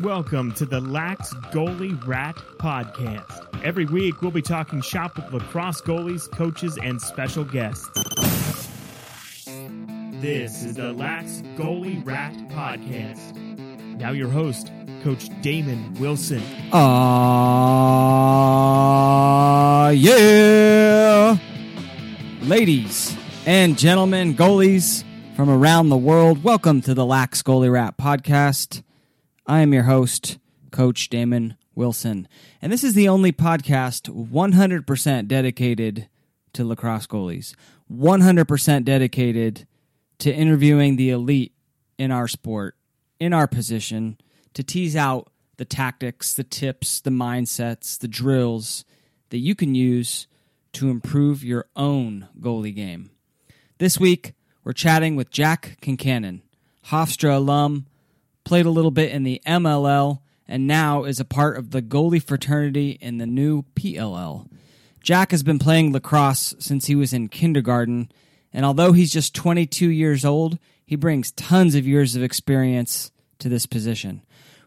Welcome to the Lax Goalie Rat Podcast. Every week, we'll be talking shop with lacrosse goalies, coaches, and special guests. This is the Lax Goalie Rat Podcast. Now, your host, Coach Damon Wilson. Ah, yeah. Ladies and gentlemen, goalies from around the world, welcome to the Lax Goalie Rat Podcast. I am your host, Coach Damon Wilson, and this is the only podcast 100% dedicated to lacrosse goalies, 100% dedicated to interviewing the elite in our sport, in our position, to tease out the tactics, the tips, the mindsets, the drills that you can use to improve your own goalie game. This week, we're chatting with Jack Concannon, Hofstra alum, played a little bit in the MLL, and now is a part of the goalie fraternity in the new PLL. Jack has been playing lacrosse since he was in kindergarten, and although he's just 22 years old, he brings tons of years of experience to this position.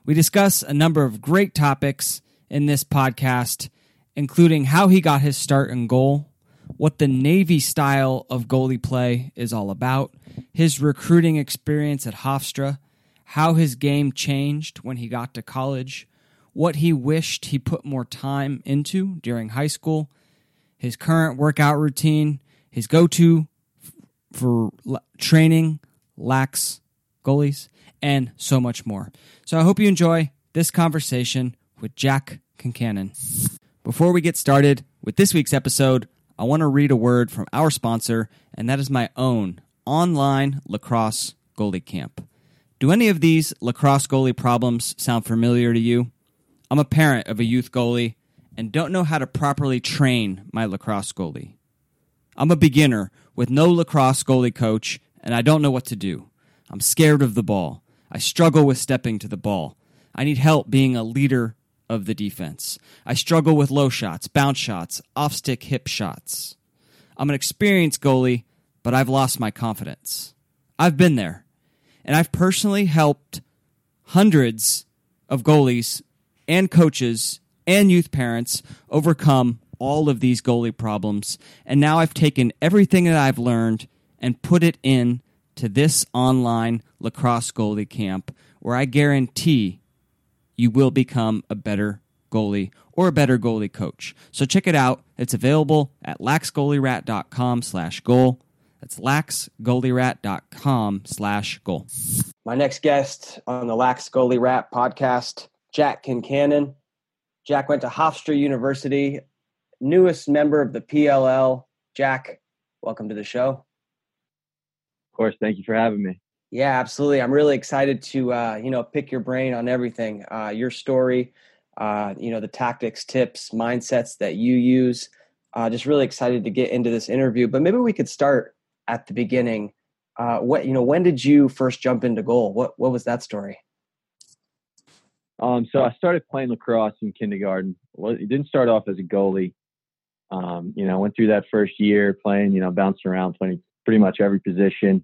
We discuss a number of great topics in this podcast, including how he got his start in goal, what the Navy style of goalie play is all about, his recruiting experience at Hofstra, how his game changed when he got to college, what he wished he put more time into during high school, his current workout routine, his go to for training lax goalies, and so much more. So I hope you enjoy this conversation with Jack Concannon. Before we get started with this week's episode, I want to read a word from our sponsor, and that is my own online lacrosse goalie camp. Do any of these lacrosse goalie problems sound familiar to you? I'm a parent of a youth goalie and don't know how to properly train my lacrosse goalie. I'm a beginner with no lacrosse goalie coach, and I don't know what to do. I'm scared of the ball. I struggle with stepping to the ball. I need help being a leader of the defense. I struggle with low shots, bounce shots, off stick hip shots. I'm an experienced goalie, but I've lost my confidence. I've been there, and I've personally helped hundreds of goalies and coaches and youth parents overcome all of these goalie problems. And now I've taken everything that I've learned and put it in to this online lacrosse goalie camp where I guarantee you will become a better goalie or a better goalie coach. So check it out. It's available at laxgoalierat.com slash goal. That's laxgoalierat.com slash goal. My next guest on the Lax Goalie Rat podcast, Jack Concannon. Jack went to Hofstra University, newest member of the PLL. Jack, welcome to the show. Of course, thank you for having me. Yeah, absolutely. I'm really excited to uh, you know pick your brain on everything, uh, your story, uh, you know the tactics, tips, mindsets that you use. Uh, just really excited to get into this interview. But maybe we could start at the beginning. Uh, what you know, when did you first jump into goal? What what was that story? Um, so I started playing lacrosse in kindergarten. Well, it didn't start off as a goalie. Um, you know, went through that first year playing, you know, bouncing around, playing pretty much every position.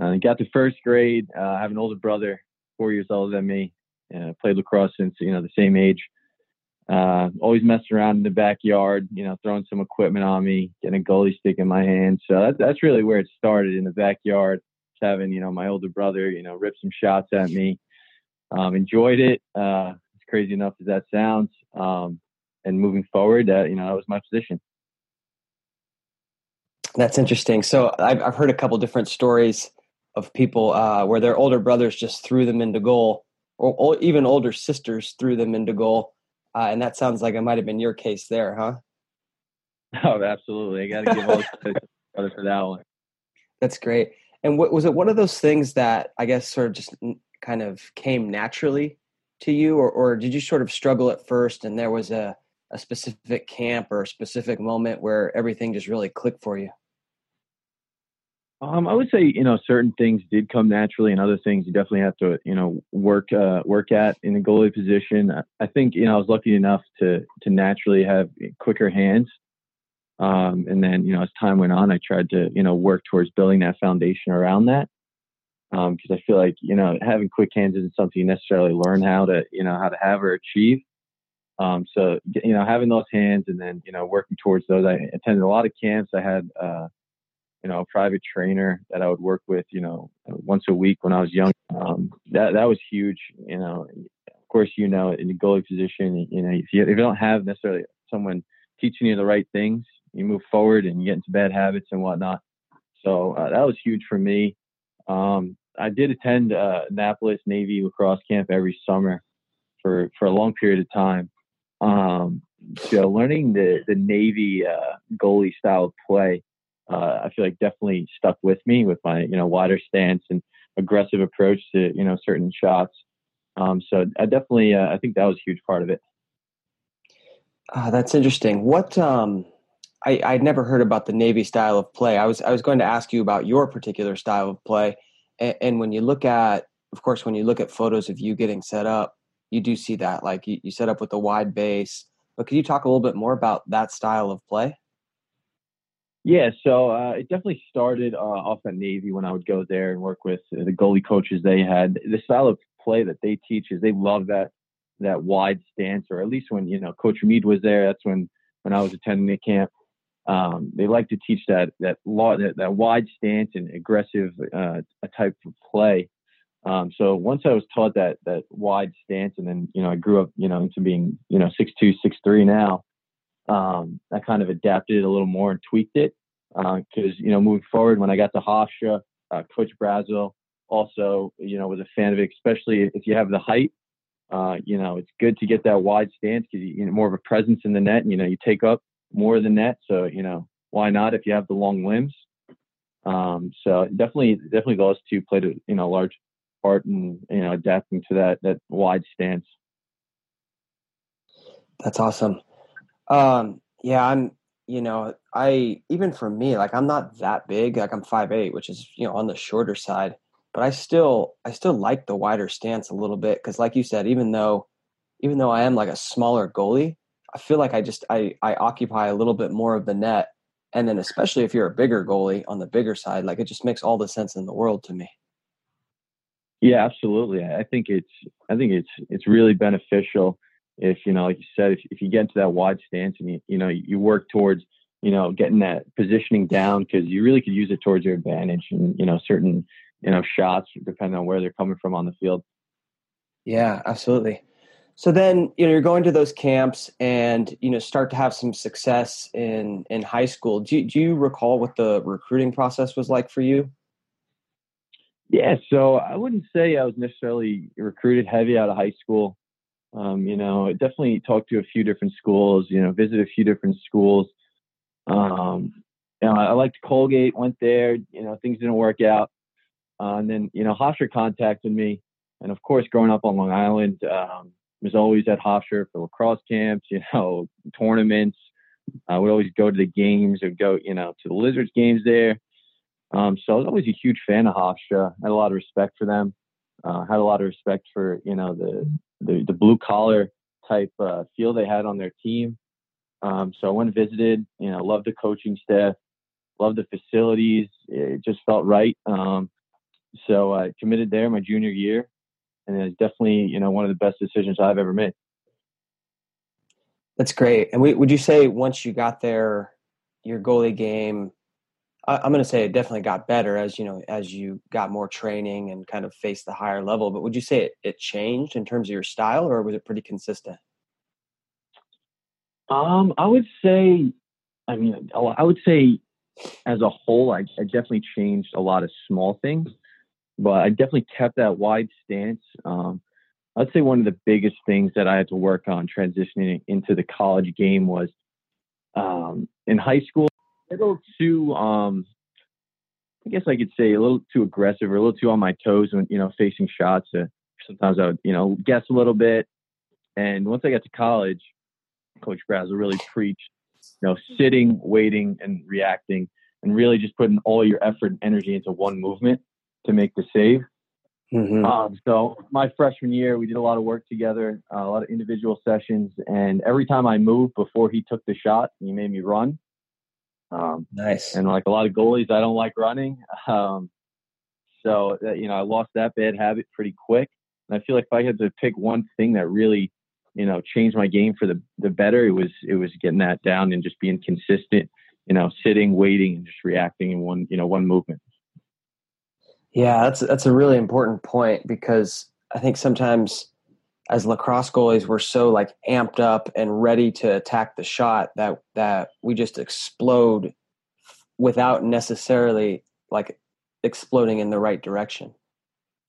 Uh, got to first grade. Uh, I have an older brother, four years older than me. Uh, played lacrosse since you know the same age. Uh, always messing around in the backyard, you know, throwing some equipment on me, getting a goalie stick in my hand. So that, that's really where it started in the backyard. Having you know my older brother, you know, rip some shots at me. Um, enjoyed it. Uh, as crazy enough as that sounds. Um, and moving forward, uh, you know, that was my position. That's interesting. So I've, I've heard a couple different stories of people uh, where their older brothers just threw them into goal, or, or even older sisters threw them into goal. Uh, and that sounds like it might have been your case there, huh? Oh, absolutely. I got to give all the credit for that one. That's great. And what, was it one of those things that I guess sort of just kind of came naturally to you, or, or did you sort of struggle at first and there was a, a specific camp or a specific moment where everything just really clicked for you? Um, I would say you know certain things did come naturally, and other things you definitely have to you know work uh, work at in the goalie position. I think you know I was lucky enough to to naturally have quicker hands, um, and then you know as time went on, I tried to you know work towards building that foundation around that. because um, I feel like you know having quick hands isn't something you necessarily learn how to you know how to have or achieve. Um, so you know having those hands and then you know working towards those. I attended a lot of camps. I had uh, you know a private trainer that I would work with you know once a week when I was young. Um, that that was huge. You know, of course you know in the goalie position, you know if you if you don't have necessarily someone teaching you the right things, you move forward and you get into bad habits and whatnot. So uh, that was huge for me. Um, I did attend uh, Annapolis Navy lacrosse camp every summer for for a long period of time. Um, so learning the the Navy uh, goalie style of play, uh, I feel like definitely stuck with me with my you know wider stance and aggressive approach to you know certain shots. Um, so I definitely uh, I think that was a huge part of it. Uh, that's interesting. What um, I I'd never heard about the Navy style of play. I was I was going to ask you about your particular style of play and, and, when you look at of course when you look at photos of you getting set up you do see that like you, you set up with a wide base but could you talk a little bit more about that style of play yeah, so uh, it definitely started uh, off at Navy when I would go there and work with the goalie coaches they had. The style of play that they teach is they love that that wide stance, or at least when you know Coach Mead was there. That's when when I was attending the camp. Um, they like to teach that that, law, that, that wide stance and aggressive uh, type of play. Um, so once I was taught that that wide stance, and then you know I grew up you know into being you know six two six three now. Um, I kind of adapted it a little more and tweaked it because uh, you know moving forward when I got to Hofstra, uh, Coach Brazel also you know was a fan of it, especially if you have the height. Uh, you know it's good to get that wide stance because you, you know more of a presence in the net. And, you know you take up more of the net, So, you know, why not if you have the long limbs? Um, so definitely, definitely those two played a you know large part in you know adapting to that that wide stance. That's awesome. Um, yeah, I'm. You know, I even for me, like I'm not that big. Like I'm five eight, which is you know on the shorter side. But I still, I still like the wider stance a little bit because, like you said, even though, even though I am like a smaller goalie, I feel like I just I I occupy a little bit more of the net, and then especially if you're a bigger goalie on the bigger side, like it just makes all the sense in the world to me. Yeah, absolutely. I think it's I think it's it's really beneficial if you know, like you said, if if you get into that wide stance and you you know you work towards you know getting that positioning down because you really could use it towards your advantage and you know certain you know shots depending on where they're coming from on the field. Yeah, absolutely. So then, you know, you're going to those camps and, you know, start to have some success in, in high school. Do, do you recall what the recruiting process was like for you? Yeah, so I wouldn't say I was necessarily recruited heavy out of high school. Um, you know, definitely talked to a few different schools, you know, visited a few different schools. Um, you know, I liked Colgate, went there, you know, things didn't work out. Uh, and then, you know, Hofstra contacted me. And of course, growing up on Long Island, um, was always at Hofstra for lacrosse camps, you know, tournaments. I would always go to the games or go, you know, to the Lizards games there. Um, so I was always a huge fan of Hofstra. I had a lot of respect for them. Uh, had a lot of respect for, you know, the the, the blue collar type uh, feel they had on their team. Um, so I went and visited. You know, loved the coaching staff, loved the facilities. It just felt right. Um, so I committed there my junior year, and it's definitely you know one of the best decisions I've ever made. That's great. And we, would you say once you got there, your goalie game? I, I'm going to say it definitely got better as you know as you got more training and kind of faced the higher level. But would you say it, it changed in terms of your style, or was it pretty consistent? Um, I would say, I mean, I would say as a whole, I, I definitely changed a lot of small things but I definitely kept that wide stance. Um, I'd say one of the biggest things that I had to work on transitioning into the college game was um, in high school, little too, um, I guess I could say a little too aggressive or a little too on my toes when, you know, facing shots. Uh, sometimes I would, you know, guess a little bit. And once I got to college, Coach Brazel really preached, you know, sitting, waiting, and reacting, and really just putting all your effort and energy into one movement to make the save. Mm-hmm. Um, so my freshman year, we did a lot of work together, uh, a lot of individual sessions, and every time I moved before he took the shot, he made me run. Um, nice. And like a lot of goalies, I don't like running. Um, So uh, you know, I lost that bad habit pretty quick. And I feel like if I had to pick one thing that really, you know, changed my game for the the better, it was it was getting that down and just being consistent. You know, sitting, waiting, and just reacting in one you know one movement. Yeah, that's that's a really important point because I think sometimes as lacrosse goalies we're so like amped up and ready to attack the shot that that we just explode without necessarily like exploding in the right direction.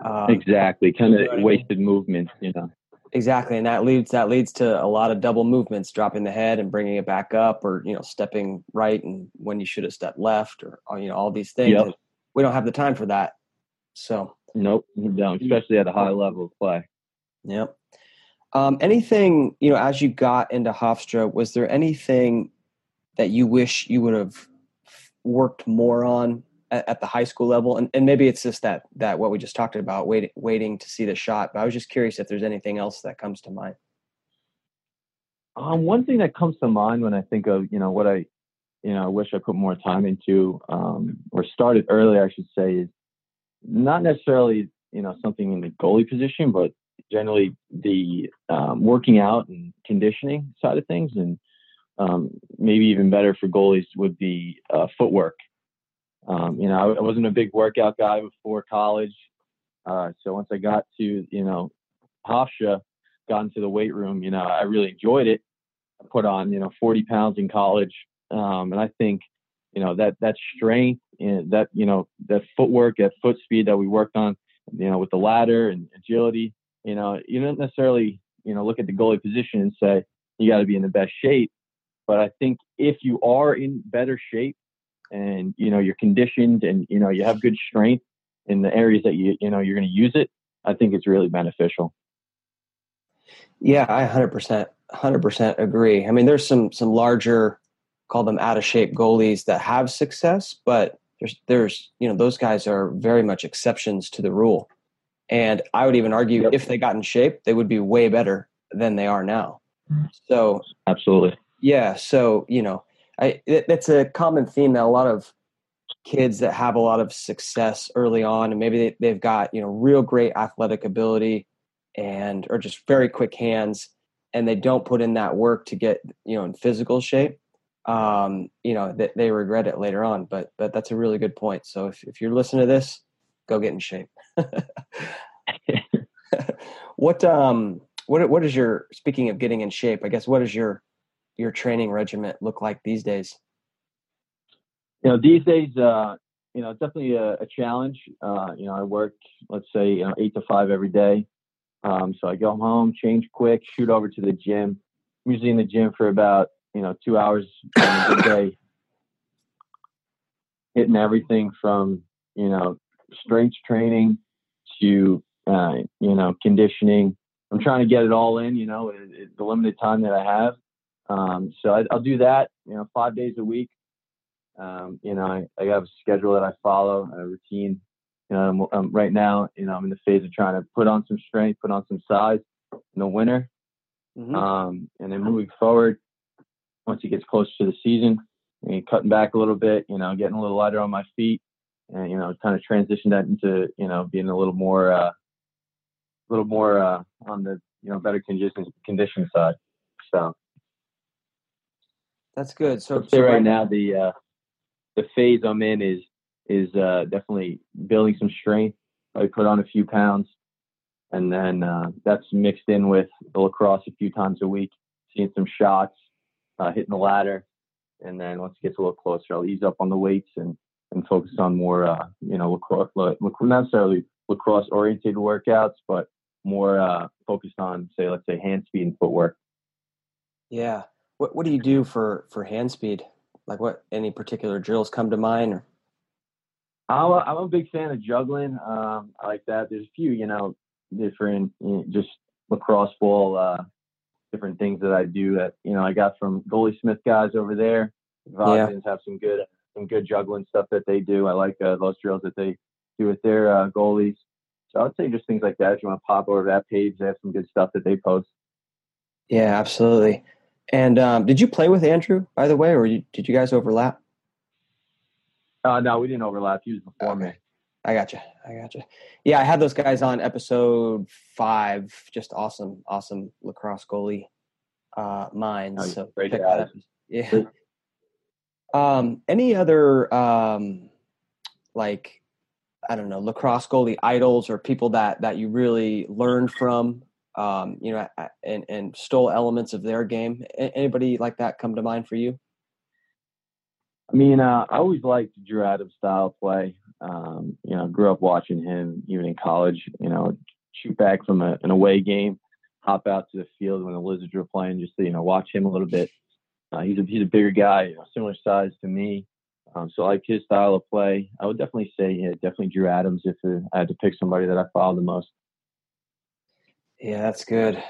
Um, exactly, kind of wasted I mean? movement, you know. Exactly, and that leads that leads to a lot of double movements, dropping the head and bringing it back up, or you know, stepping right and when you should have stepped left, or, or you know, all these things. Yep. We don't have the time for that. So nope, no, especially at a high level of play. Yep. Um, anything you know, as you got into Hofstra, was there anything that you wish you would have worked more on at, at, the high school level? And, and maybe it's just that that what we just talked about, waiting waiting to see the shot. But I was just curious if there's anything else that comes to mind. Um, one thing that comes to mind when I think of you know what I you know I wish I put more time into um, or started earlier, I should say, is not necessarily you know something in the goalie position, but generally the um, working out and conditioning side of things, and um, maybe even better for goalies would be uh, footwork. Um, you know, I wasn't a big workout guy before college, uh, so once I got to you know Hofstra, got into the weight room, you know, I really enjoyed it. I put on you know 40 pounds in college, um, and I think you know that that strength and that you know that footwork, that foot speed that we worked on, you know, with the ladder and agility. You know, you don't necessarily you know look at the goalie position and say you got to be in the best shape, but I think if you are in better shape and you know you're conditioned and you know you have good strength in the areas that you you know you're going to use it, I think it's really beneficial. Yeah, I 100% 100% agree. I mean, there's some some larger call them out of shape goalies that have success, but there's there's you know those guys are very much exceptions to the rule. And I would even argue yep. if they got in shape, they would be way better than they are now. So absolutely, yeah. So you know, I it, it's a common theme that a lot of kids that have a lot of success early on, and maybe they, they've got you know real great athletic ability and or just very quick hands, and they don't put in that work to get you know in physical shape um, you know, they, they regret it later on. But but that's a really good point. So if if you're listening to this, go get in shape. what um what what is your speaking of getting in shape? I guess what is your your training regiment look like these days? You know, these days, uh, you know, it's definitely a, a challenge. Uh, you know, I work, let's say, you know, eight to five every day. Um, so I go home, change quick, shoot over to the gym. I'm usually in the gym for about you know, two hours a day, hitting everything from, you know, strength training to, uh, you know, conditioning. I'm trying to get it all in, you know, it, it, the limited time that I have. Um, so I, will do that, you know, five days a week. Um, you know, I, I have a schedule that I follow, a routine. You know, I'm, I'm, right now, you know, I'm in the phase of trying to put on some strength, put on some size in the winter. Mm-hmm. Um, and then moving forward, once it gets closer to the season, and cutting back a little bit, you know, getting a little lighter on my feet, and you know, kind of transition that into you know being a little more, a uh, little more uh, on the you know better condition condition side. So that's good. So, so right, right now the uh, the phase I'm in is is uh, definitely building some strength. I put on a few pounds, and then uh, that's mixed in with the lacrosse a few times a week, seeing some shots, uh, hitting the ladder, and then once it gets a little closer, I'll ease up on the weights and and focus on more, uh, you know, lacrosse, not necessarily lacrosse oriented workouts, but more uh, focused on, say, let's say, hand speed and footwork. Yeah. What What do you do for for hand speed? Like, what any particular drills come to mind? Or I'm a, I'm a big fan of juggling. Um, I like that. There's a few, you know, different you know, just lacrosse ball uh, different things that I do that you know I got from Goalie Smith guys over there. Yeah. have some good some good juggling stuff that they do. I like uh, those drills that they do with their uh, goalies. So I'd say just things like that. If you want to pop over that page, they have some good stuff that they post. Yeah, absolutely. And um, did you play with Andrew, by the way, or you, did you guys overlap? Uh, no, we didn't overlap. He was before okay. me. I got you. I gotcha. Yeah, I had those guys on episode five. Just awesome, awesome lacrosse goalie uh, minds. Oh, so great check guys. that out. Yeah. Um, any other um, like I don't know lacrosse goalie idols or people that that you really learned from? Um, you know, and and stole elements of their game. Anybody like that come to mind for you? I mean, uh, I always liked Drew Adams' style play. Um, you know, grew up watching him even in college. You know, shoot back from a, an away game, hop out to the field when the Lizards were playing, just to you know watch him a little bit. Uh, he's a he's a bigger guy, you know, similar size to me. Um, so I like his style of play. I would definitely say, yeah, definitely Drew Adams if uh, I had to pick somebody that I followed the most. Yeah, that's good.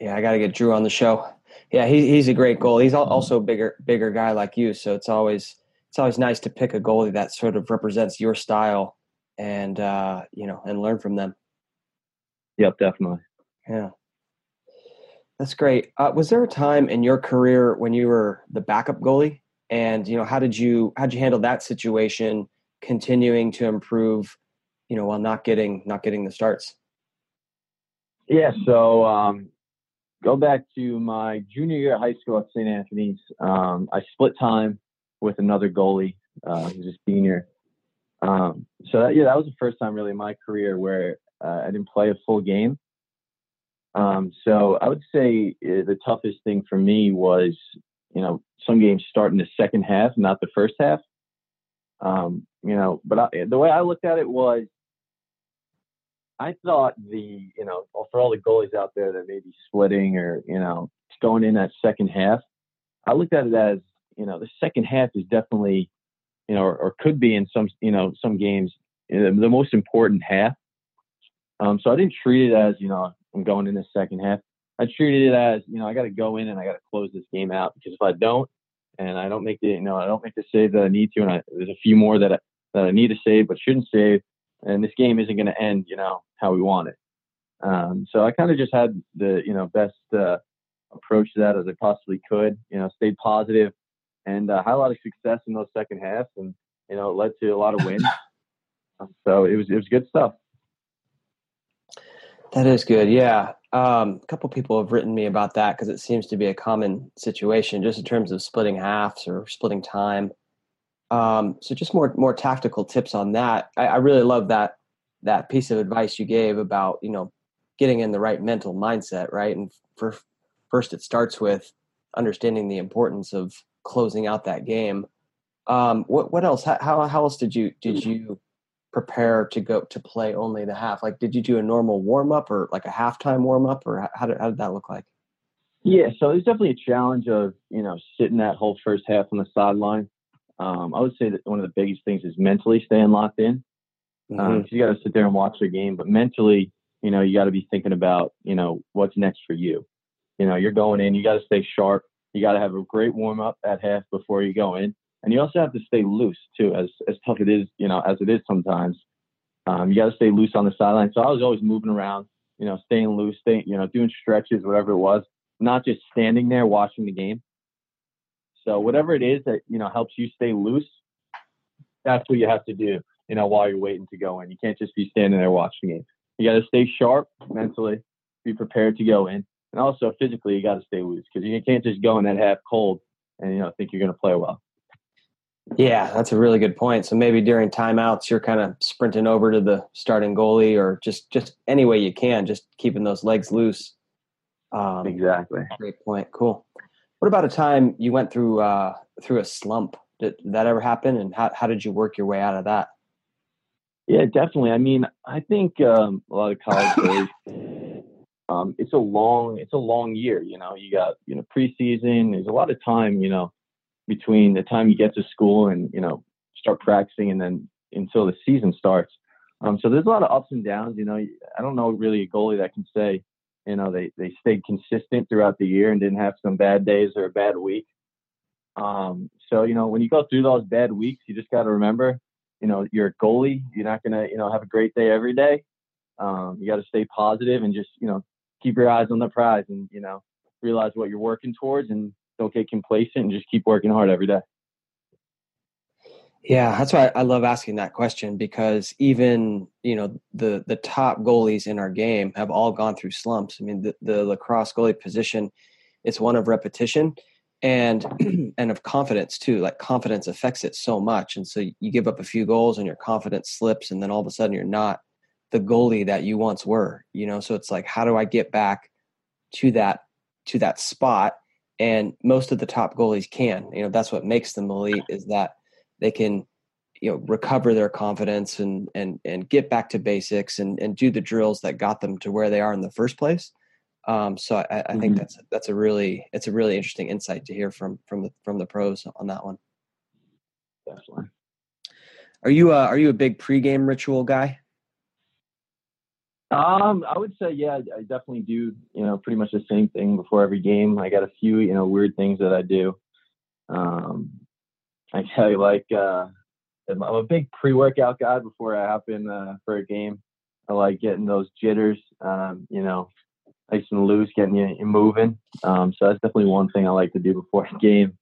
Yeah, I got to get Drew on the show. Yeah, he, he's a great goalie. He's also a bigger bigger guy like you, so it's always it's always nice to pick a goalie that sort of represents your style and uh, you know and learn from them. Yep, definitely. Yeah, that's great. Uh, was there a time in your career when you were the backup goalie, and you know how did you how did you handle that situation, continuing to improve, you know, while not getting not getting the starts? Yeah, so um, go back to my junior year at high school at St. Anthony's. Um, I split time with another goalie uh, who's a senior. Um, so that, yeah, that was the first time really in my career where uh, I didn't play a full game. Um, so I would say uh, the toughest thing for me was, you know, some games start in the second half, not the first half. Um, you know, but I, the way I looked at it was I thought the, you know, for all the goalies out there that may be splitting or, you know, going in that second half, I looked at it as, you know, the second half is definitely, you know, or, or could be in some, you know, some games, the most important half. Um, so I didn't treat it as, you know, I'm going in the second half. I treated it as, you know, I got to go in and I got to close this game out because if I don't, and I don't make the, you know, I don't make the save that I need to, and I, there's a few more that I, that I need to save but shouldn't save, and this game isn't going to end, you know, how we want it. Um, so I kind of just had the, you know, best uh, approach to that as I possibly could. You know, stayed positive and uh, had a lot of success in those second halves, and you know, it led to a lot of wins. So it was it was good stuff. That is good. Yeah. Um, a couple people have written me about that because it seems to be a common situation just in terms of splitting halves or splitting time. Um, so just more more tactical tips on that. I, I really love that that piece of advice you gave about you know getting in the right mental mindset, right? And for first, it starts with understanding the importance of closing out that game. Um, what what else? How how else did you did you prepare to go to play only the half? Like, did you do a normal warm up or like a halftime warm up, or how did how did that look like? Yeah, so there's definitely a challenge of you know sitting that whole first half on the sideline. Um, I would say that one of the biggest things is mentally staying locked in. Mm-hmm. Um, you got to sit there and watch the game, but mentally, you know, you got to be thinking about you know what's next for you. You know, you're going in, you got to stay sharp. You got to have a great warm up at half before you go in, and you also have to stay loose too, as as tough it is, you know, as it is sometimes. Um, you got to stay loose on the sideline. So I was always moving around, you know, staying loose, staying, you know, doing stretches, whatever it was, not just standing there watching the game. So whatever it is that you know helps you stay loose, that's what you have to do. You know, while you're waiting to go in, you can't just be standing there watching the game. You got to stay sharp mentally, be prepared to go in, and also physically, you got to stay loose because you can't just go in that half cold and you know think you're going to play well. Yeah, that's a really good point. So maybe during timeouts, you're kind of sprinting over to the starting goalie, or just just any way you can, just keeping those legs loose. Um, Exactly. Great point. Cool. What about a time you went through uh, through a slump? Did, that ever happen? And how how did you work your way out of that? Yeah, definitely. I mean, I think um, a lot of college boys, um, it's a long, it's a long year. You know, you got you know preseason. There's a lot of time. You know, between the time you get to school and you know start practicing, and then until the season starts. Um, so there's a lot of ups and downs. You know, I don't know really a goalie that can say, you know, they they stayed consistent throughout the year and didn't have some bad days or a bad week. Um, so you know, when you go through those bad weeks, you just got to remember you know, you're a goalie. You're not gonna, you know, have a great day every day. Um, you got to stay positive and just, you know, keep your eyes on the prize and, you know, realize what you're working towards and don't get complacent and just keep working hard every day. Yeah, that's why I love asking that question because even you know the the top goalies in our game have all gone through slumps. I mean, the, the lacrosse goalie position, it's one of repetition and and of confidence too. Like confidence affects it so much, and so you give up a few goals and your confidence slips, and then all of a sudden you're not the goalie that you once were. You know, so it's like, how do I get back to that to that spot? And most of the top goalies can. You know, that's what makes them elite is that they can you know recover their confidence and and and get back to basics and and do the drills that got them to where they are in the first place um, so I, I mm-hmm. think that's that's a really it's a really interesting insight to hear from from the from the pros on that one definitely are you a, are you a big pregame ritual guy um, I would say, yeah, I definitely do. You know, pretty much the same thing before every game. I got a few, you know, weird things that I do. Um, I tell you, like, uh, I'm a big pre-workout guy before I hop in uh, for a game. I like getting those jitters, um, you know, nice and loose, getting you, you moving. Um, so that's definitely one thing I like to do before a game.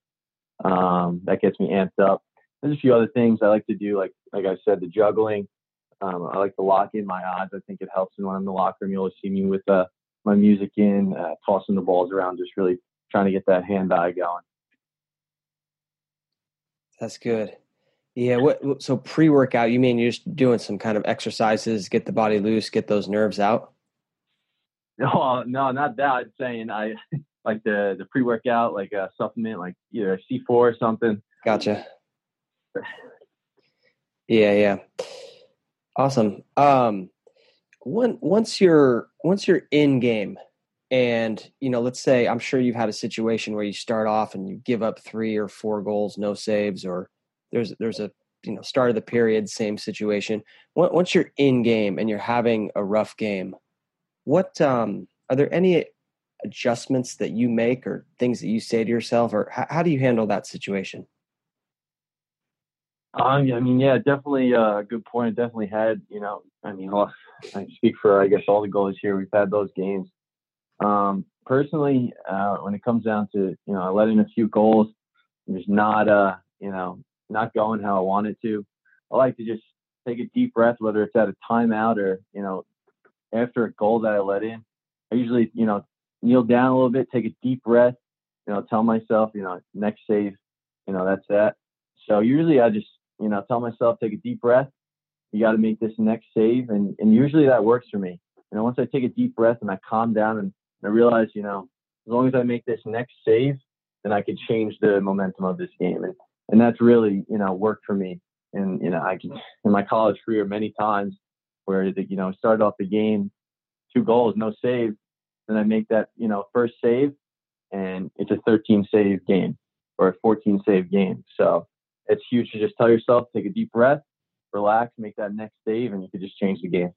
Um, that gets me amped up. There's a few other things I like to do, like like I said, the juggling. Um, I like to lock in my odds. I think it helps. And when I'm in the locker room, you'll see me with uh, my music in, uh, tossing the balls around, just really trying to get that hand-eye going. That's good. Yeah. What? So pre-workout, you mean you're just doing some kind of exercises, get the body loose, get those nerves out? No, no, not that. I'm saying I like the the pre-workout, like a supplement, like either C4 or something. Gotcha. Yeah, yeah. Awesome. Um, one once you're once you're in game, and you know, let's say I'm sure you've had a situation where you start off and you give up three or four goals, no saves, or there's there's a you know start of the period same situation once you're in game and you're having a rough game what um are there any adjustments that you make or things that you say to yourself or how, how do you handle that situation I mean, yeah, definitely a uh, good point. Definitely had, you know, I mean, well, I speak for, I guess, all the goalies here. We've had those games. Um, personally, uh, when it comes down to, you know, I let in a few goals, there's not, uh, you know, not going how I want it to, I like to just take a deep breath, whether it's at a timeout or, you know, after a goal that I let in. I usually, you know, kneel down a little bit, take a deep breath, you know, tell myself, you know, next save, you know, that's that. So usually I just, you know, tell myself, take a deep breath. You got to make this next save. And, and usually that works for me. You know, once I take a deep breath and I calm down and I realize, you know, as long as I make this next save, then I can change the momentum of this game. And and that's really you know worked for me. And you know I can in my college career many times where the, you know started off the game two goals no save, then I make that you know first save and it's a 13 save game or a 14 save game. So it's huge to just tell yourself take a deep breath, relax, make that next save, and you could just change the game.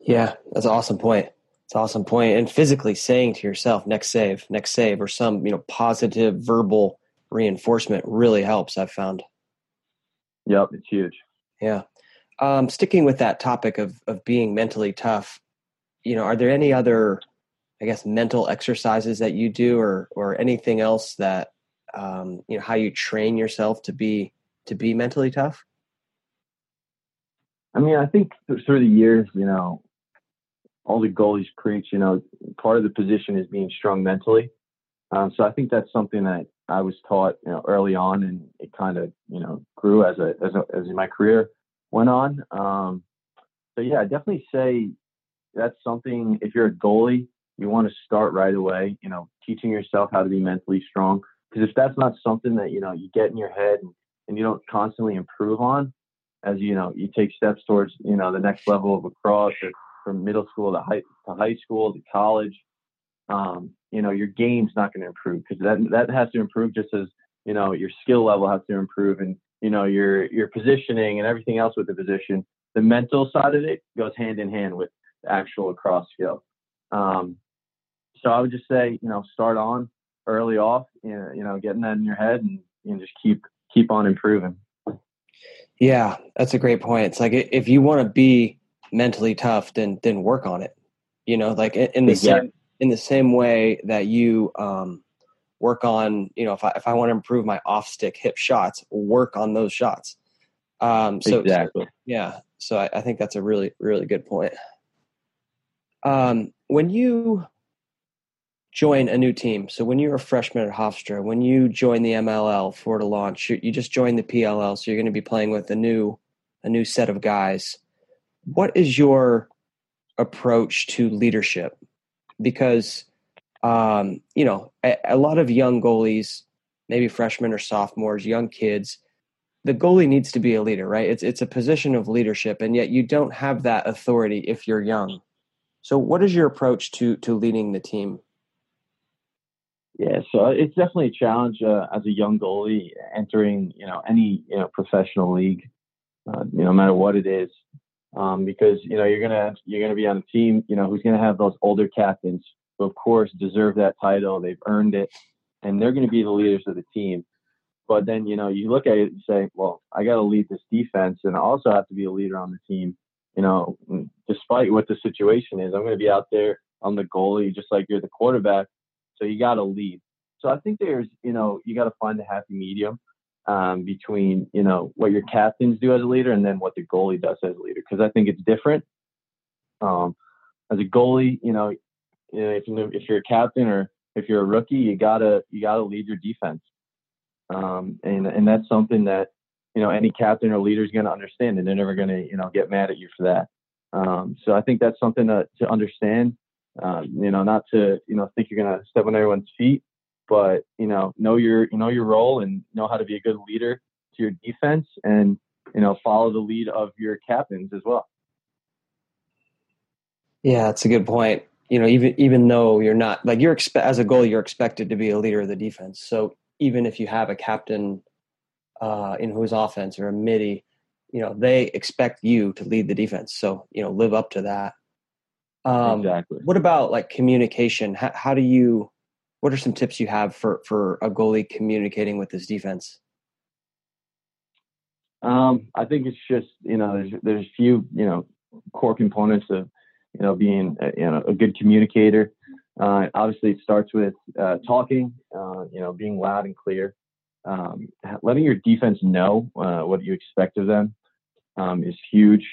Yeah, that's an awesome point. It's awesome point. And physically saying to yourself, next save, next save, or some, you know, positive verbal reinforcement really helps, I've found. Yep, it's huge. Yeah. Um, sticking with that topic of of being mentally tough, you know, are there any other, I guess, mental exercises that you do, or or anything else that, um, you know, how you train yourself to be to be mentally tough? I mean, I think through the years, you know, all the goalies preach, you know, part of the position is being strong mentally. Um, so I think that's something that I was taught you know, early on, and it kind of you know grew as a, as a, as my career went on. Um, so yeah, I definitely say that's something. If you're a goalie, you want to start right away. You know, teaching yourself how to be mentally strong. Because if that's not something that you know you get in your head and, and you don't constantly improve on, as you know you take steps towards you know the next level of lacrosse or from middle school to high to high school to college, um, you know, your game's not going to improve because that that has to improve just as you know your skill level has to improve and you know your your positioning and everything else with the position. The mental side of it goes hand in hand with the actual lacrosse skill. Um, so I would just say, you know, start on early off, you know, getting that in your head and, and just keep keep on improving. Yeah, that's a great point. It's like if you want to be mentally tough, then then work on it. You know, like in the exactly. same in the same way that you um, work on you know if I if I want to improve my off stick hip shots, work on those shots. Um, so exactly, so, yeah. So I, I, think that's a really really good point. Um, when you join a new team, so when you're a freshman at Hofstra, when you join the MLL for to launch, you, you just joined the PLL, so you're going to be playing with a new a new set of guys. What is your approach to leadership? Because um, you know, a, a lot of young goalies, maybe freshmen or sophomores, young kids, the goalie needs to be a leader, right? It's it's a position of leadership, and yet you don't have that authority if you're young. So, what is your approach to to leading the team? Yeah, so it's definitely a challenge uh, as a young goalie entering, you know, any you know professional league, uh, you know, no matter what it is, um, because you know you're gonna you're gonna be on a team, you know, who's gonna have those older captains who, of course, deserve that title. They've earned it, and they're to be the leaders of the team. But then, you know, you look at it and say, well, I got to lead this defense, and I also have to be a leader on the team. You know, despite what the situation is, I'm to be out there on the goalie, just like you're the quarterback. So you got to lead. So I think there's, you know, you got to find a happy medium um, between, you know, what your captains do as a leader and then what the goalie does as a leader, because I think it's different. Um, as a goalie, you know, know, if, if you're a captain or if you're a rookie, you gotta you gotta lead your defense, um, and and that's something that you know any captain or leader is to understand, and they're never to you know get mad at you for that. Um, so I think that's something to, to understand. Um, you know, not to you know think you're going to step on everyone's feet, but you know know your you know your role and know how to be a good leader to your defense, and you know follow the lead of your captains as well. Yeah, that's a good point you know, even even though you're not like you're expe- as a goal, you're expected to be a leader of the defense. So even if you have a captain uh, in whose offense or a midi, you know, they expect you to lead the defense. So you know, live up to that. Um, exactly. What about like communication? How, how do you? What are some tips you have for for a goalie communicating with his defense? Um, I think it's just you know there's there's a few you know core components of you know, being a, you know a good communicator. Uh, obviously, it starts with uh, talking, uh, you know, being loud and clear, um, letting your defense know uh, what you expect of them um, is huge.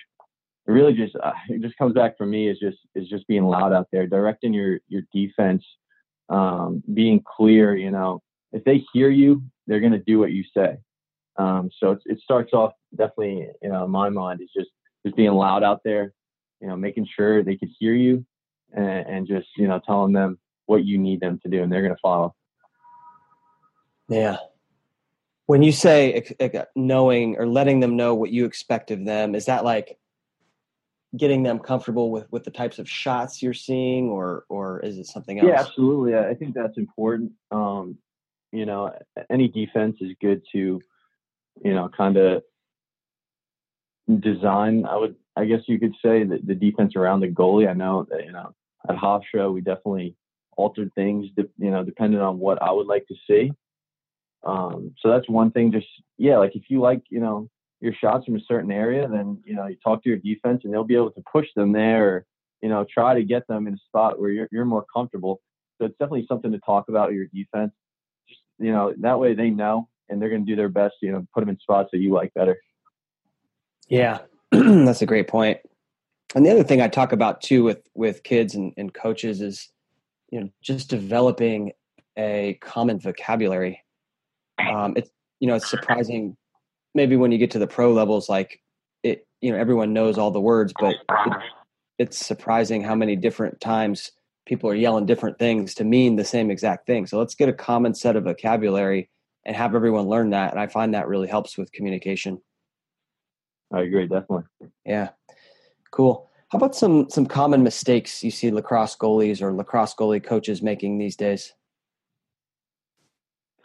Really just uh, it just comes back for me is just is just being loud out there, directing your your defense, um, being clear. You know, if they hear you, they're to do what you say. Um, so it, it starts off definitely, you know, in my mind is just just being loud out there, you know, making sure they could hear you and, and just, you know, telling them what you need them to do and they're to follow. Yeah. When you say knowing or letting them know what you expect of them, is that like getting them comfortable with, with the types of shots you're seeing or, or is it something else? Yeah, absolutely. I think that's important. Um, you know, any defense is good to, you know, kind of design. I would I guess you could say that the defense around the goalie. I know that you know at Hofstra we definitely altered things, you know, depending on what I would like to see. Um, so that's one thing. Just yeah, like if you like, you know, your shots from a certain area, then you know you talk to your defense and they'll be able to push them there, or you know try to get them in a spot where you're you're more comfortable. So it's definitely something to talk about your defense. Just you know that way they know and they're going to do their best. You know, put them in spots that you like better. Yeah, That's a great point. And the other thing I talk about too with with kids and, and coaches is, you know, just developing a common vocabulary. Um, it's you know it's surprising, maybe when you get to the pro levels, like it, you know, everyone knows all the words, but it, it's surprising how many different times people are yelling different things to mean the same exact thing. So let's get a common set of vocabulary and have everyone learn that. And I find that really helps with communication. I agree, definitely. Yeah, cool. How about some some common mistakes you see lacrosse goalies or lacrosse goalie coaches making these days?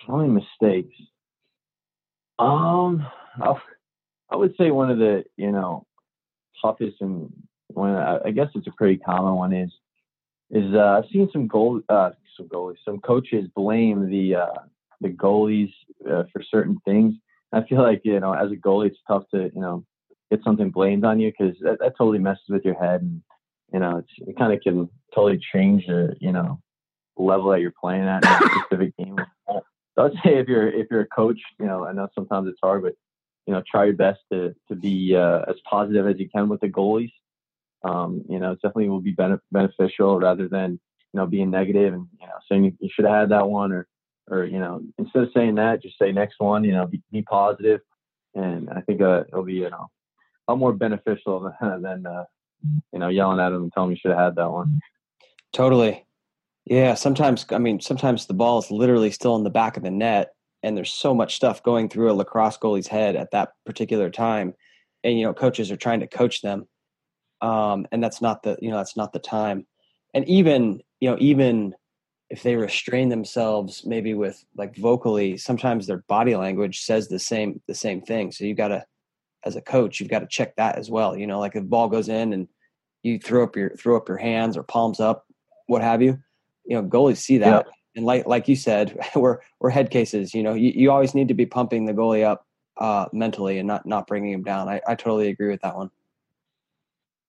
Common mistakes. Um, I, I would say one of the you know toughest and one I guess it's a pretty common one is is uh, I've seen some goal uh, some goalies some coaches blame the uh, the goalies uh, for certain things. I feel like you know as a goalie it's tough to you know get something blamed on you because that, that totally messes with your head and you know it's, it kind of can totally change the you know level that you're playing at in a specific game. I'd say if you're if you're a coach, you know, I know sometimes it's hard, but you know, try your best to to be uh, as positive as you can with the goalies. Um, you know, it definitely will be benef- beneficial rather than you know being negative and you know saying you, you should have had that one or or you know instead of saying that, just say next one. You know, be, be positive, and I think uh, it'll be you know a lot more beneficial than, than uh, you know yelling at them and telling them you should have had that one. Totally. Yeah, sometimes I mean sometimes the ball is literally still in the back of the net and there's so much stuff going through a lacrosse goalie's head at that particular time and you know coaches are trying to coach them um, and that's not the you know that's not the time. And even you know even if they restrain themselves maybe with like vocally sometimes their body language says the same the same thing. So you got to as a coach you've got to check that as well you know like if the ball goes in and you throw up your throw up your hands or palms up what have you you know goalies see that and like like you said, we're we're head cases. You know, you, you always need to be pumping the goalie up uh, mentally and not not bringing him down. I, I totally agree with that one.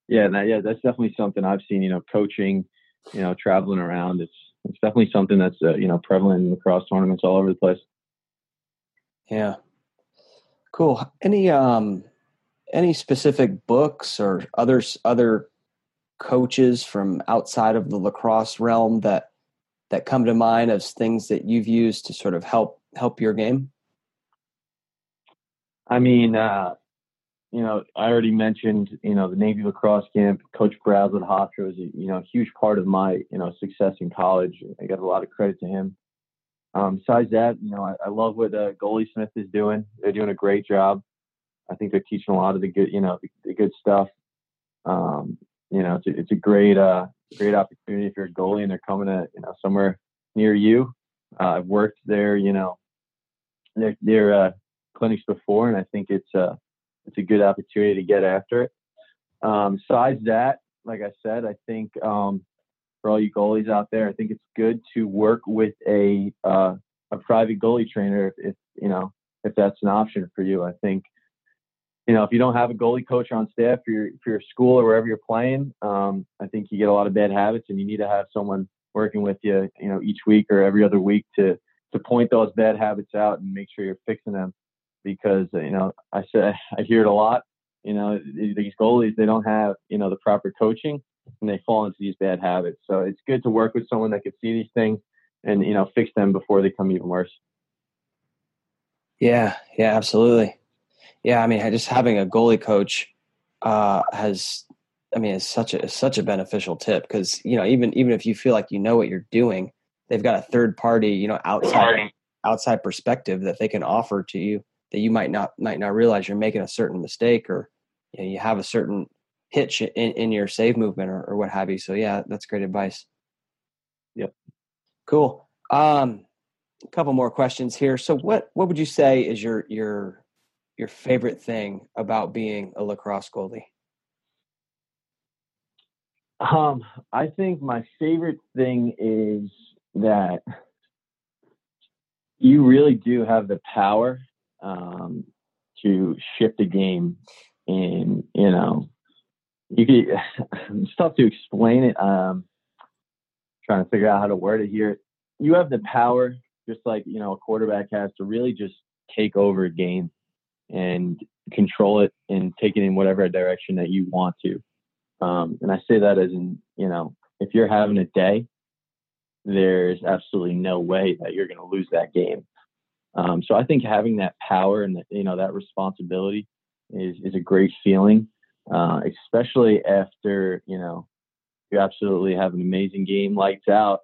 Yeah, that, yeah, that's definitely something I've seen. You know, coaching, you know, traveling around. It's it's definitely something that's uh, you know prevalent in lacrosse tournaments all over the place. Yeah, cool. Any um any specific books or others other coaches from outside of the lacrosse realm that that come to mind as things that you've used to sort of help help your game? I mean, uh, you know, I already mentioned, you know, the Navy lacrosse camp. Coach Braslett Hofstra was, you know, a huge part of my, you know, success in college. I got a lot of credit to him. Um, besides that, you know, I, I love what uh, Goalie Smith is doing. They're doing a great job. I think they're teaching a lot of the good, you know, the, the good stuff. Um, you know, it's a, it's a great, uh, great opportunity if you're a goalie and they're coming to you know somewhere near you. Uh, I've worked there, you know, their their uh, clinics before, and I think it's a uh, it's a good opportunity to get after it. Um, besides that, like I said, I think um, for all you goalies out there, I think it's good to work with a uh, a private goalie trainer if, if you know if that's an option for you. I think you know, if you don't have a goalie coach on staff for your for your school or wherever you're playing, um, I think you get a lot of bad habits, and you need to have someone working with you, you know, each week or every other week to to point those bad habits out and make sure you're fixing them. Because you know, I say I hear it a lot. You know, these goalies they don't have you know the proper coaching, and they fall into these bad habits. So it's good to work with someone that can see these things and you know fix them before they come even worse. Yeah, yeah, absolutely. Yeah, I mean, just having a goalie coach uh, has, I mean, it's such a such a beneficial tip because you know even even if you feel like you know what you're doing, they've got a third party, you know, outside outside perspective that they can offer to you that you might not might not realize you're making a certain mistake or you, know, you have a certain hitch in, in your save movement or, or what have you. So yeah, that's great advice. Yep. Cool. Um, a couple more questions here. So what what would you say is your your your favorite thing about being a lacrosse goalie? Um, I think my favorite thing is that you really do have the power um, to shift a game, and you know, you it's tough to explain it. Um, trying to figure out how to word it here. You have the power, just like you know a quarterback has, to really just take over a game and control it and take it in whatever direction that you want to. Um, and I say that as in, you know, if you're having a day, there's absolutely no way that you're going to lose that game. Um, so I think having that power and you know that responsibility is is a great feeling, uh, especially after you know you absolutely have an amazing game, lights out,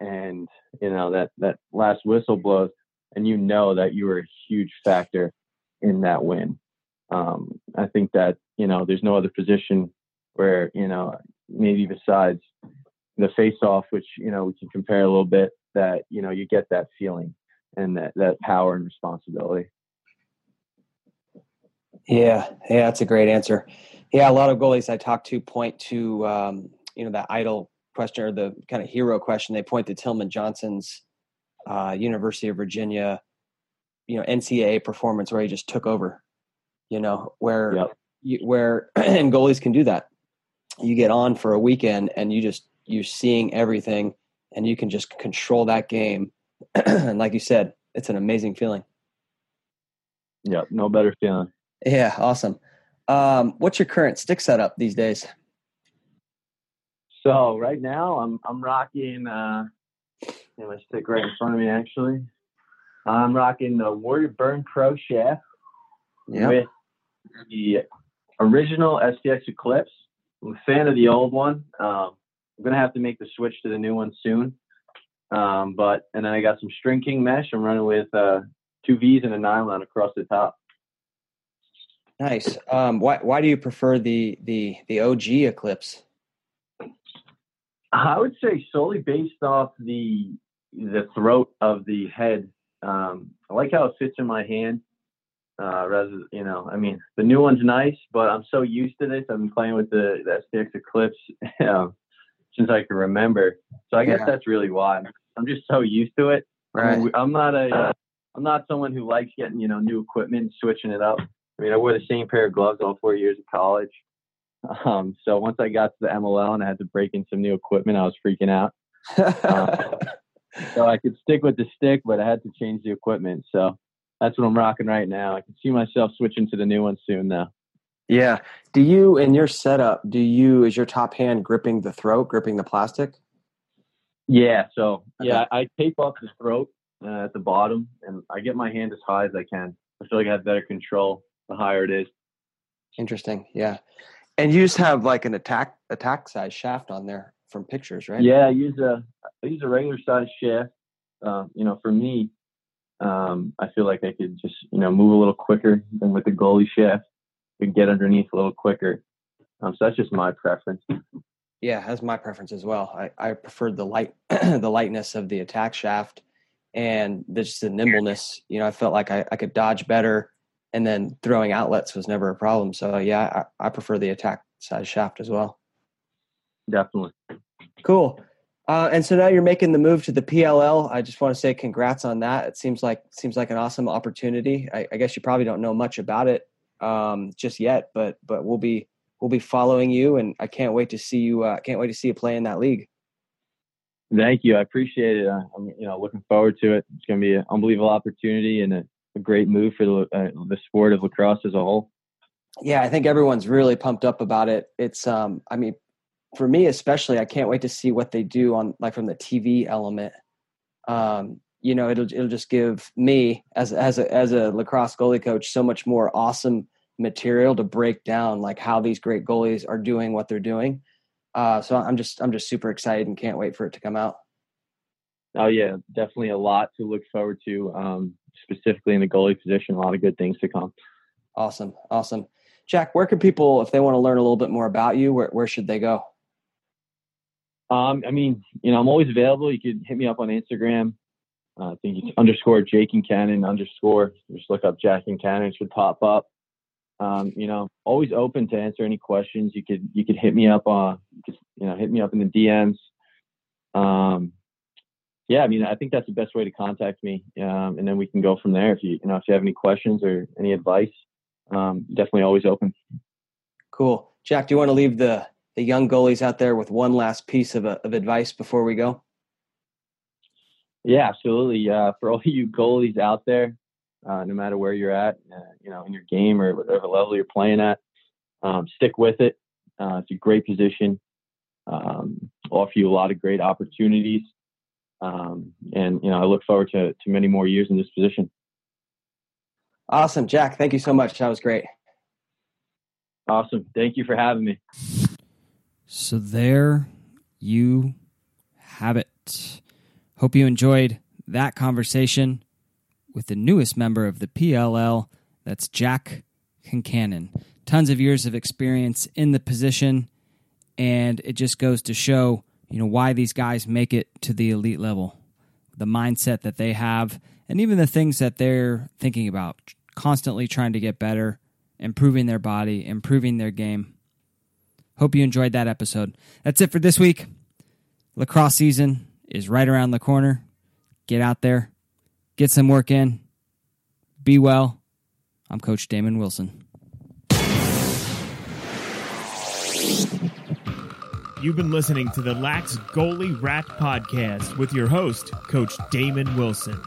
and you know that that last whistle blows, and you know that you were a huge factor in that win. Um, I think that you know there's no other position where you know maybe besides the face-off, which you know we can compare a little bit, that you know you get that feeling and that that power and responsibility. Yeah, yeah, that's a great answer. Yeah, a lot of goalies I talk to point to um, you know that idol question or the kind of hero question. They point to Tillman Johnson's uh, University of Virginia you know NCAA performance where he just took over. You know where yep. you, where and goalies can do that. You get on for a weekend and you just you're seeing everything and you can just control that game. and like you said, it's an amazing feeling. Yeah, no better feeling. Yeah, awesome. Um, what's your current stick setup these days? So right now I'm I'm rocking uh my stick right in front of me actually. I'm rocking the Warrior Burn Pro shaft Yeah. with the original STX Eclipse. I'm a fan of the old one. Um, I'm gonna have to make the switch to the new one soon. Um, but and then I got some String King mesh. I'm running with uh, two V's and a nylon across the top. Nice. Um, why why do you prefer the the the OG Eclipse? I would say solely based off the the throat of the head. Um, I like how it fits in my hand. Uh, rather, you know, I mean, the new one's nice, but I'm so used to this. I've been playing with the, the STX Eclipse um, since I can remember. So I guess Yeah. that's really why. I'm just so used to it. I mean, I'm not a, uh, I'm not someone who likes getting, you know, new equipment and switching it up. I mean, I wore the same pair of gloves all four years of college. Um, so once I got to the MLL and I had to break in some new equipment, I was freaking out. So I could stick with the stick, but I had to change the equipment. So that's what I'm rocking right now. I can see myself switching to the new one soon though. yeah. Do you in your setup? Do you is your top hand gripping the throat, gripping the plastic? Yeah. So yeah, I tape up the throat uh, at the bottom, and I get my hand as high as I can. I feel like I have better control the higher it is. Interesting. Yeah. And you just have like an attack attack size shaft on there from pictures, right? Yeah, I use a I use a regular size shaft. Uh, you know, for me, um, I feel like I could just you know move a little quicker than with the goalie shaft. We can get underneath a little quicker. Um, so that's just my preference. Yeah, that's my preference as well. I, I preferred the light the lightness of the attack shaft and the, just the nimbleness. You know, I felt like I, I could dodge better and then throwing outlets was never a problem. So yeah, I, I prefer the attack size shaft as well. Definitely. Cool. Uh, and so now you're making the move to the PLL. I just want to say congrats on that. It seems like seems like an awesome opportunity. I, I guess you probably don't know much about it um, just yet, but but we'll be we'll be following you, and I can't wait to see you. Uh, can't wait to see you play in that league. Thank you. I appreciate it. Uh, I'm you know looking forward to it. It's going to be an unbelievable opportunity and a, a great move for the uh, the sport of lacrosse as a whole. Yeah, I think everyone's really pumped up about it. It's um, I mean, for me especially, I can't wait to see what they do on like from the TV element. Um, you know, it'll it'll just give me as as a as a lacrosse goalie coach so much more awesome material to break down like how these great goalies are doing what they're doing. Uh, so I'm just I'm just super excited and can't wait for it to come out. Oh yeah, definitely a lot to look forward to. Um, specifically in the goalie position, a lot of good things to come. Awesome, awesome. Jack, where can people, if they want to learn a little bit more about you, where where should they go? Um, I mean, you know, I'm always available. You could hit me up on Instagram. Uh, I think it's underscore Jack Concannon underscore. Just look up Jack Concannon. It should pop up. Um, you know, always open to answer any questions. You could you could hit me up could, you know hit me up in the DMs. Um, yeah, I mean, I think that's the best way to contact me, um, and then we can go from there. If you you know if you have any questions or any advice, um, definitely always open. Cool. Jack, do you want to leave the the young goalies out there with one last piece of, of advice before we go? Yeah, absolutely. Uh, for all you goalies out there, uh, no matter where you're at, uh, you know, in your game or whatever level you're playing at, um, stick with it. Uh, it's a great position. Um, offer you a lot of great opportunities, um, and you know, I look forward to to many more years in this position. Awesome, Jack. Thank you so much. That was great. Awesome. Thank you for having me. So there you have it. Hope you enjoyed that conversation with the newest member of the PLL. That's Jack Concannon. Tons of years of experience in the position, and it just goes to show, you know, why these guys make it to the elite level. The mindset that they have, and even the things that they're thinking about, constantly trying to get better, improving their body, improving their game. Hope you enjoyed that episode. That's it for this week. Lacrosse season is right around the corner. Get out there, get some work in, be well. I'm Coach Damon Wilson. You've been listening to the Lax Goalie Rat Podcast with your host, Coach Damon Wilson.